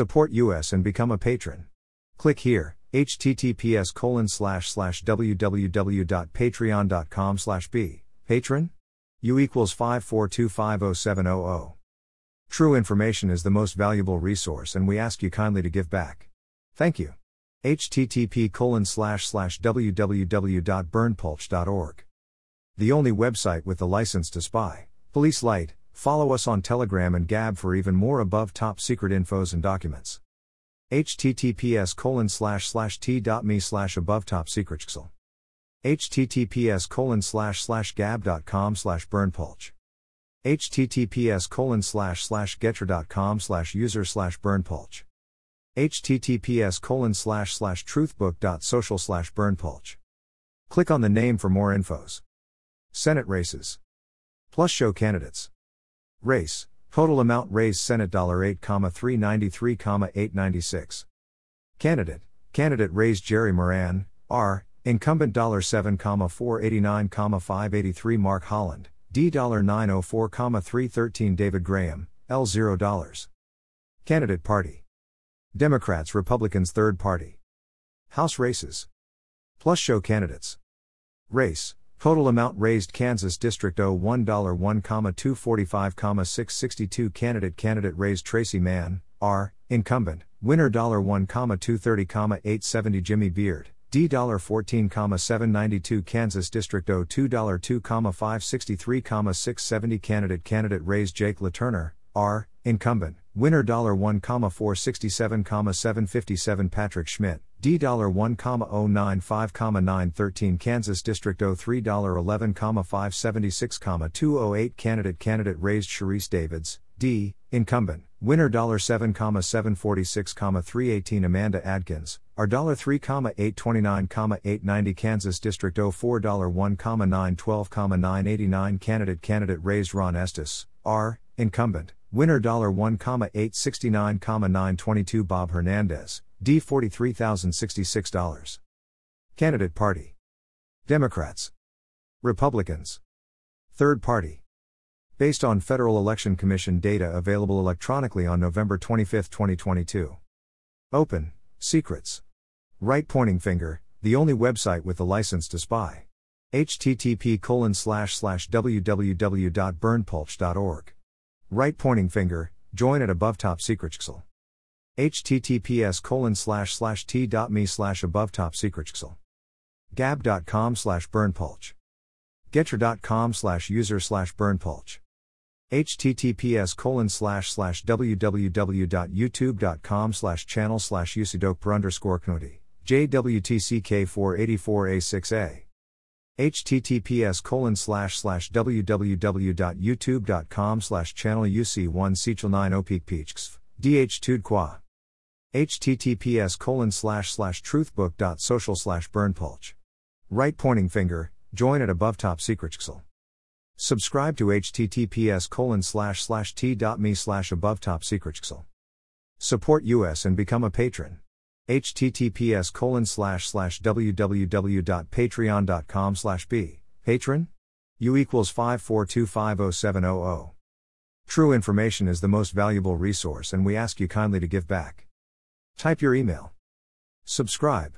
Support us and become a patron. Click here, https colon slash slash www.patreon.com slash b, patron? U equals 542507000. True information is the most valuable resource and we ask you kindly to give back. Thank you. http colon slash slash www.berndpulch.org. The only website with the license to spy. Police Light, follow us on Telegram and Gab for even more above top secret infos and documents. https colon slash slash t.me slash above top secret https colon slash slash gab.com slash berndpulch https colon slash slash getter.com slash user slash berndpulch https colon slash slash truthbook.social slash berndpulch click on the name for more infos. Senate races. Plus show candidates race. Total amount raised senate $8,393,896 candidate. Candidate raised jerry moran r incumbent $7,489,583 mark holland D$904,313 David Graham, L0. Candidate Party. Democrats Republicans Third Party. House Races. Plus Show Candidates. Race Total amount raised Kansas District 01 $1,245, 662 Candidate Candidate raised Tracey Mann, R, Incumbent, Winner $1, 230, 870 Jimmy Beard, D D$14,792 Kansas District 02 $2,563, 670 Candidate Candidate raised Jake LaTurner, R, Incumbent, Winner $1, 467, 757 Patrick Schmidt, D$1,095, Kansas District 03 $11, 576, 208 Candidate Candidate raised Sharice Davids, D, Incumbent, Winner $7,746, 318 Amanda Adkins, R $3,829, 890 Kansas District 04 $1, 912, 989 Candidate Candidate raised Ron Estes, R, Incumbent, Winner $1, 869, 922 Bob Hernandez, D $43,066. Candidate Party Democrats Republicans Third Party based on Federal Election Commission data available electronically on November 25, 2022. Open, Secrets. Right pointing finger, the only website with the license to spy. http colon slash slash www.berndpulch.org. Right pointing finger, join at above top secret https colon slash slash t.me slash above top secret gab.com slash berndpulch getter.com slash user slash berndpulch https colon slash slash www.youtube.com slash channel slash usidok underscore knuti jwtck 484a6a https colon slash slash www.youtube.com slash channel uc1 sechel 9 opik dh tud qua https colon slash slash truthbook.social slash berndpulch right pointing finger join at above top secret Subscribe to https colon slash slash t.me slash above top secret Support us and become a patron. https colon slash slash www.patreon.com slash b, patron? U equals 542507000. True information is the most valuable resource and we ask you kindly to give back. Type your email. Subscribe.